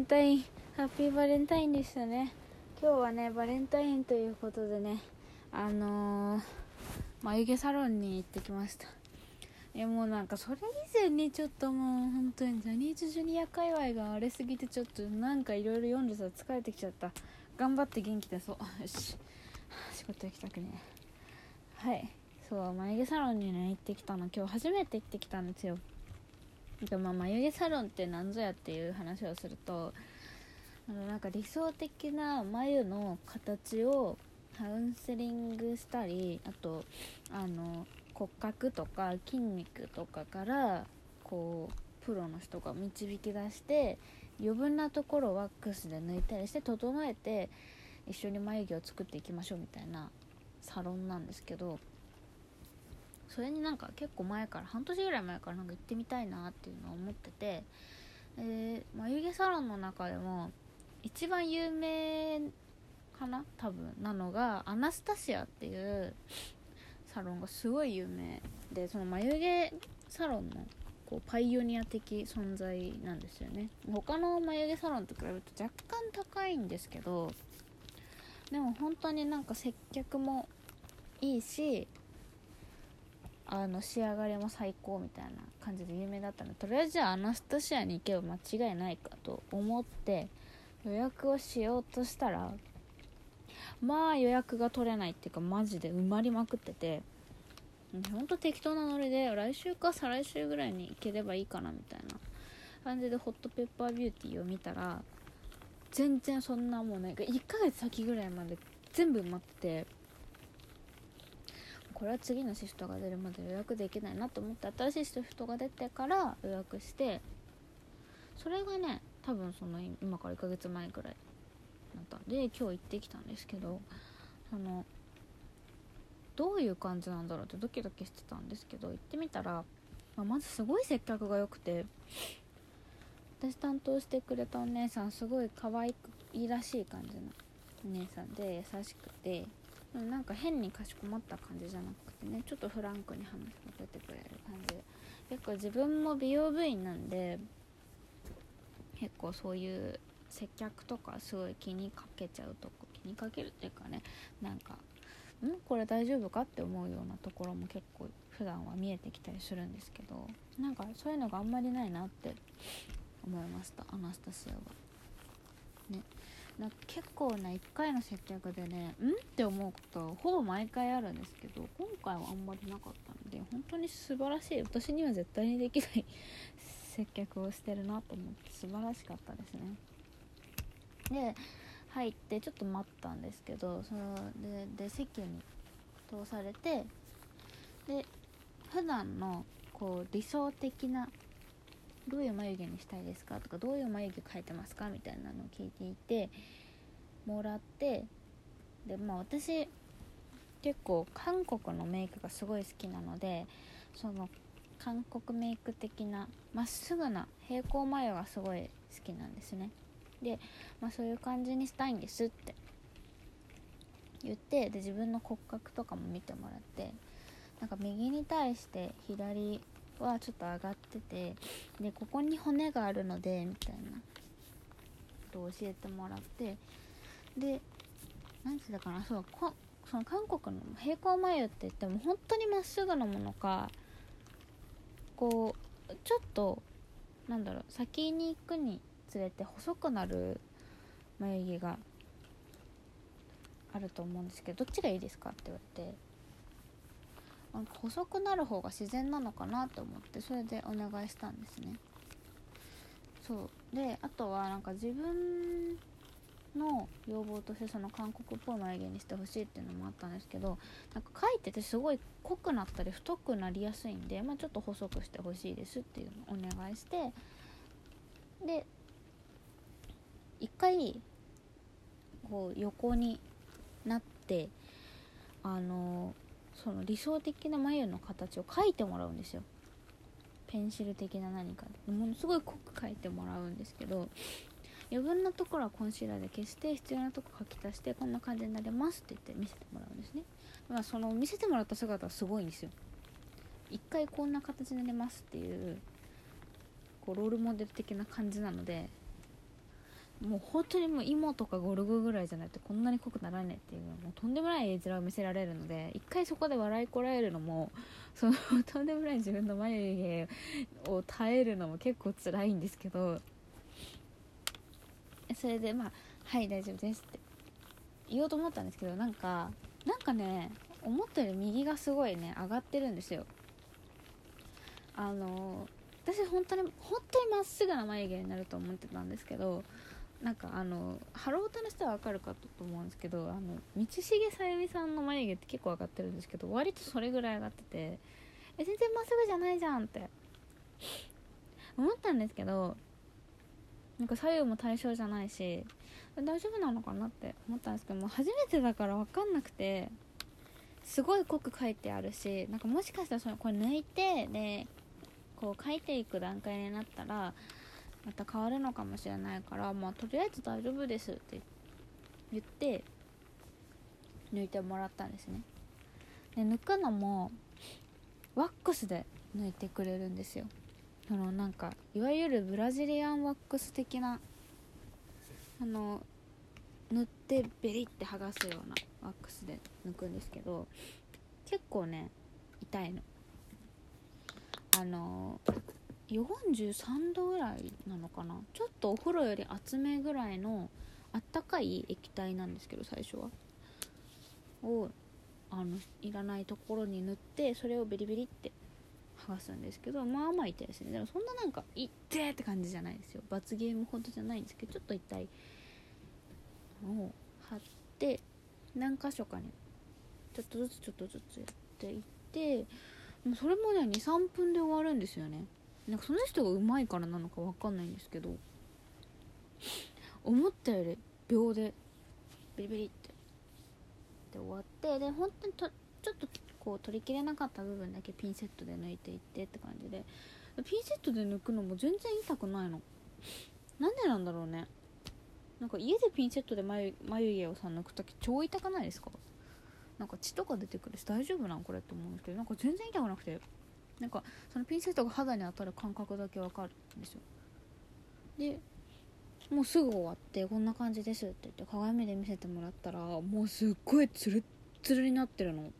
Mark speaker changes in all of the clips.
Speaker 1: ンタインハッピーバレンタインでしたね。今日はねバレンタインということでねあのー、眉毛サロンに行ってきました。いやもうなんかそれ以前にちょっともう本当にジャニーズジュニア界隈が荒れすぎてちょっとなんかいろいろ読んでさ疲れてきちゃった。頑張って元気出そう。よし。仕事行きたくねはい。そう眉毛サロンにね行ってきたの。今日初めて行ってきたんですよ。でまあ眉毛サロンって何ぞやっていう話をするとあのなんか理想的な眉の形をカウンセリングしたりあとあの骨格とか筋肉とかからこうプロの人が導き出して余分なところをワックスで抜いたりして整えて一緒に眉毛を作っていきましょうみたいなサロンなんですけどそれになんか結構前から半年ぐらい前からなんか行ってみたいなっていうのを思ってて、えー、眉毛サロンの中でも一番有名かな多分なのがアナスタシアっていうサロンがすごい有名でその眉毛サロンのこうパイオニア的存在なんですよね。他の眉毛サロンと比べると若干高いんですけどでも本当になんか接客もいいしあの仕上がりも最高みたいな感じで有名だったのでとりあえずじゃあアナスタシアに行けば間違いないかと思って予約をしようとしたらまあ予約が取れないっていうかマジで埋まりまくっててほんと適当なノリで来週か再来週ぐらいに行ければいいかなみたいな感じでホットペッパービューティーを見たら全然そんなもうなんか1ヶ月先ぐらいまで全部埋まっててこれは次のシフトが出るまで予約できないなと思って新しいシフトが出てから予約してそれがね多分その今から1ヶ月前ぐらいだったんで今日行ってきたんですけどそのどういう感じなんだろうってドキドキしてたんですけど行ってみたら、まあ、まずすごい接客が良くて私担当してくれたお姉さんすごい可愛いらしい感じのお姉さんで優しくてなんか変にかしこまった感じじゃなくてねちょっとフランクに話しかけてくれる感じで結構自分も美容部員なんで結構そういう接客とかすごい気にかけちゃうとこ気にかけるっていうかねなんかんこれ大丈夫かって思うようなところも結構普段は見えてきたりするんですけどなんかそういうのがあんまりないなって思いましたアナスタシアは。ねな結構な1回の接客でねんって思うことほぼ毎回あるんですけど今回はあんまりなかったので本当に素晴らしい。私には絶対にできない 接客をしてるなと思って素晴らしかったですね。で入ってちょっと待ったんですけどそのでで席に通されてで普段のこう理想的などういう眉毛にしたいですか？とかどういう眉毛描いてますか？みたいなのを聞いていてもらってでまあ私結構韓国のメイクがすごい好きなのでその韓国メイク的なまっすぐな平行眉がすごい好きなんですね。で、まあ、そういう感じにしたいんですって言ってで自分の骨格とかも見てもらってなんか右に対して左はちょっと上がっててでここに骨があるのでみたいな。ことを教えてもらってで何て言ったかなそうその韓国の平行眉って言っても本当にまっすぐなものかこうちょっとなんだろう先に行くにつれて細くなる眉毛があると思うんですけどどっちがいいですかって言われて。細くなる方が自然なのかなと思ってそれでお願いしたんですね。そう。であとはなんか自分の要望としてその韓国っぽい眉毛にしてほしいっていうのもあったんですけどなんか描いててすごい濃くなったり太くなりやすいんで、まあ、ちょっと細くしてほしいですっていうのをお願いしてで一回こう横になってあのその理想的な眉の形を描いてもらうんですよ。ペンシル的な何かものすごい濃く描いてもらうんですけど余分なところはコンシーラーで消して必要なとこ書き足してこんな感じになりますって言って見せてもらうんですね。まあその見せてもらった姿はすごいんですよ。一回こんな形になりますっていうこうロールモデル的な感じなのでもう本当にもう芋とかゴルゴぐらいじゃないとこんなに濃くならねえっていうもうとんでもない絵面を見せられるので一回そこで笑いこらえるのも そのとんでもない自分の眉毛を耐えるのも結構辛いんですけどそれでまあ「はい大丈夫です」って。言おうと思ったんですけどなんかなんかね思ったより右がすごいね上がってるんですよ。あの私本当に本当にまっすぐな眉毛になると思ってたんですけどなんかあのハロータの人は分かるかと思うんですけどあの道重さゆみさんの眉毛って結構上がってるんですけど割とそれぐらい上がっててえ全然まっすぐじゃないじゃんって。思ったんですけどなんか左右も対称じゃないし大丈夫なのかなって思ったんですけども初めてだから分かんなくてすごい濃く書いてあるしなんかもしかしたらそのこれ抜いてでこう書いていく段階になったらまた変わるのかもしれないからまあとりあえず大丈夫ですって言って抜いてもらったんですね。で抜くのもワックスで抜いてくれるんですよ。そのなんかいわゆるブラジリアンワックス的なあの塗ってベリって剥がすようなワックスで抜くんですけど結構ね痛いの。あの43度ぐらいなのかな？ちょっとお風呂より厚めぐらいのあったかい液体なんですけど最初は。をあのいらないところに塗ってそれをベリベリって剥がすんですけどまあまあ痛いですね。でもそんななんか痛ってって感じじゃないですよ。罰ゲームほどじゃないんですけどちょっと痛いのを貼って何箇所かにちょっとずつちょっとずつやっていってもうそれもね23分で終わるんですよね。なんかその人がうまいからなのか分かんないんですけど思ったより秒でビリビリってで終わってで本当にとちょっとこう取りきれなかった部分だけピンセットで抜いていってって感じでピンセットで抜くのも全然痛くないの。なんでなんだろうね。なんか家でピンセットで眉眉毛をさ抜く時超痛くないですか？なんか血とか出てくるし大丈夫なんこれって思うんですけどなんか全然痛くなくて。なんかそのピンセットが肌に当たる感覚だけわかるんですよ。でもうすぐ終わってこんな感じですって言って鏡で見せてもらったらもうすっごいツルッツルになってるの。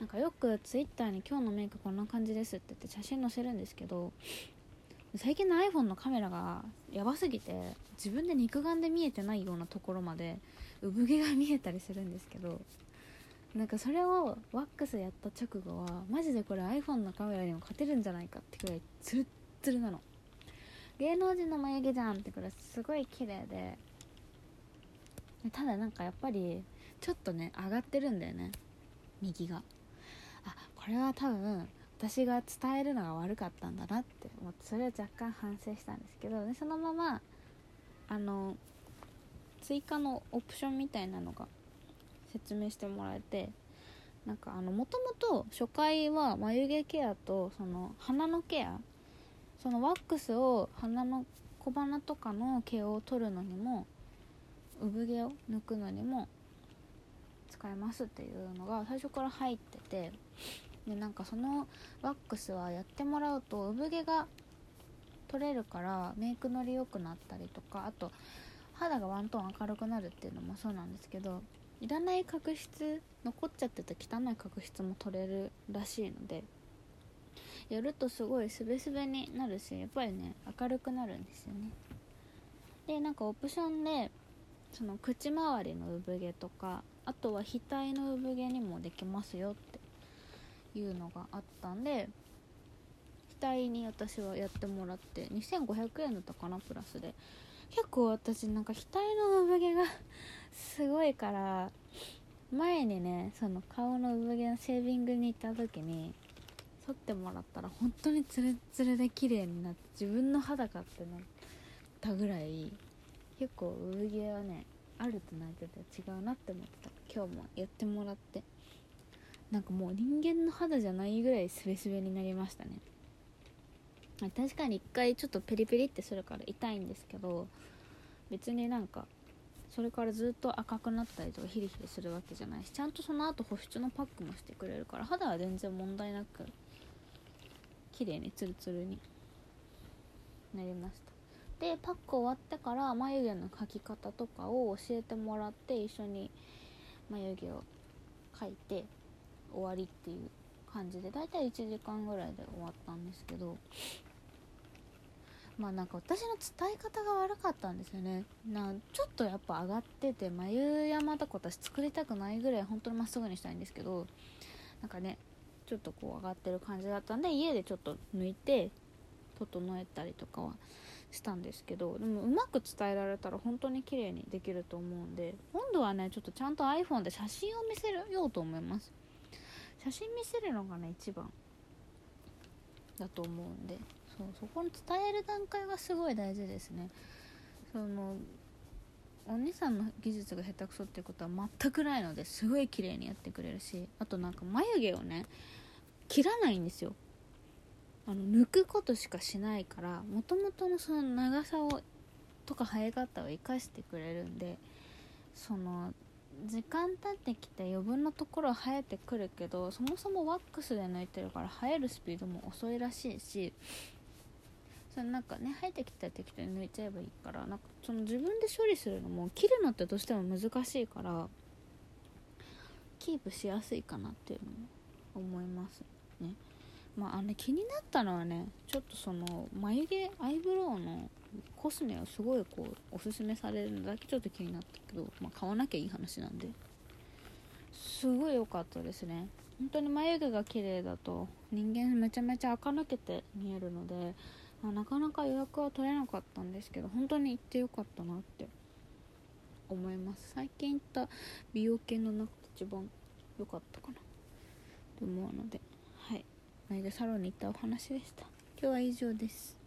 Speaker 1: なんかよくツイッターに今日のメイクこんな感じですって言って写真載せるんですけど最近の iPhone のカメラがやばすぎて自分で肉眼で見えてないようなところまで産毛が見えたりするんですけどなんかそれをワックスやった直後はマジでこれ iPhone のカメラにも勝てるんじゃないかってくらいツルッツルなの。芸能人の眉毛じゃんってくらいすごい綺麗で。ただなんかやっぱりちょっとね上がってるんだよね。右が。あこれは多分私が伝えるのが悪かったんだなって。思ってそれを若干反省したんですけどでそのままあの追加のオプションみたいなのが説明してもらえてなんかあのもともと初回は眉毛ケアとその鼻のケアそのワックスを鼻の小鼻とかの毛を取るのにも産毛を抜くのにも使えますっていうのが最初から入っててでなんかそのワックスはやってもらうと産毛が取れるからメイクのり良くなったりとかあと肌がワントーン明るくなるっていうのもそうなんですけどいらない角質残っちゃってた汚い角質も取れるらしいのでやるとすごいスベスベになるしやっぱりね明るくなるんですよね。でなんかオプションでその口周りの産毛とかあとは額の産毛にもできますよっていうのがあったんで額に私はやってもらって2500円だったかなプラスで。結構私なんか額の産毛がすごいから前にねその顔の産毛のシェービングに行った時に剃ってもらったら本当にツルツルで綺麗になって自分の肌かってなったぐらい結構産毛はねあるとないとで違うなって思ってた。今日もやってもらって。なんかもう人間の肌じゃないぐらいスベスベになりましたね。確かに一回ちょっとペリペリってするから痛いんですけど別になんかそれからずっと赤くなったりとかヒリヒリするわけじゃないしちゃんとその後保湿のパックもしてくれるから肌は全然問題なく綺麗にツルツルになりましたでパック終わってから眉毛の描き方とかを教えてもらって一緒に眉毛を描いて終わりっていう感じで大体1時間ぐらいで終わったんですけどまあなんか私の伝え方が悪かったんですよね。なちょっとやっぱ上がってて眉山とか私作りたくないぐらい本当にまっすぐにしたいんですけどなんかねちょっとこう上がってる感じだったんで家でちょっと抜いて整えたりとかはしたんですけどでもうまく伝えられたら本当に綺麗にできると思うんで今度はねちょっとちゃんと iPhone で写真を見せようと思います。写真見せるのがね一番だと思うんで。そうそこに伝える段階がすごい大事ですね。そのお兄さんの技術が下手くそっていうことは全くないのですごい綺麗にやってくれるしあとなんか眉毛をね切らないんですよ。あの抜くことしかしないからもともとのその長さをとか生え方を生かしてくれるんでその時間経ってきて余分なところは生えてくるけどそもそもワックスで抜いてるから生えるスピードも遅いらしいしそのなんかね生えてきたら適当に抜いちゃえばいいからなんかその自分で処理するのも切るのってどうしても難しいからキープしやすいかなっていうのも思いますね。まああの気になったのはねちょっとその眉毛アイブロウのコスメをすごいこうおすすめされるのだけちょっと気になったけど、まあ、買わなきゃいい話なんで。すごい良かったですね。本当に眉毛が綺麗だと人間めちゃめちゃ垢抜けて見えるのでまあ、なかなか予約は取れなかったんですけど本当に行ってよかったなって思います。最近行った美容系の中で一番良かったかな。と思うのではい。眉毛サロンに行ったお話でした。今日は以上です。